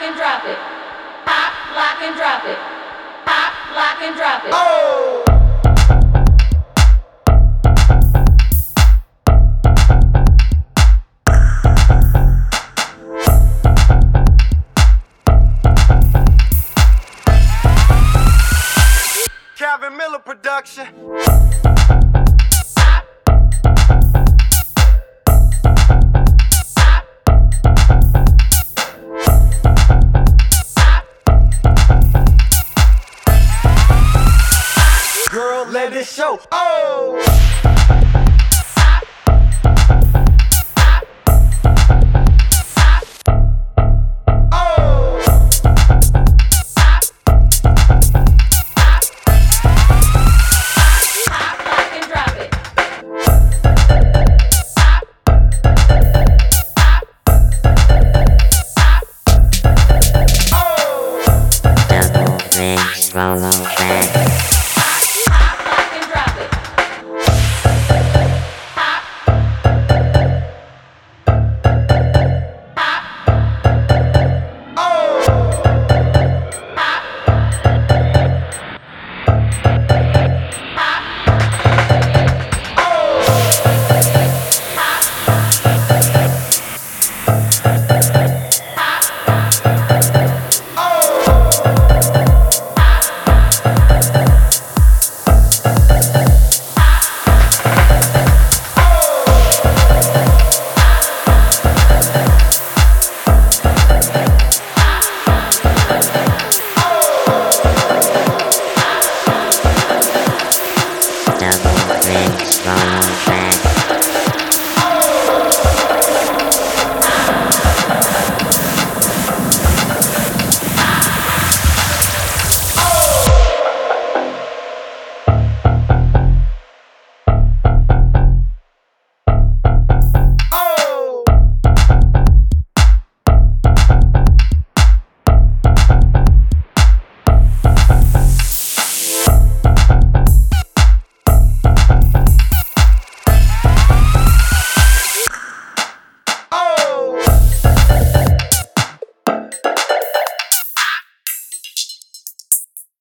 lock and drop it. Pop, lock and drop it. Pop, lock and drop it. Oh! Kevin Miller production. Let it show. Oh! time.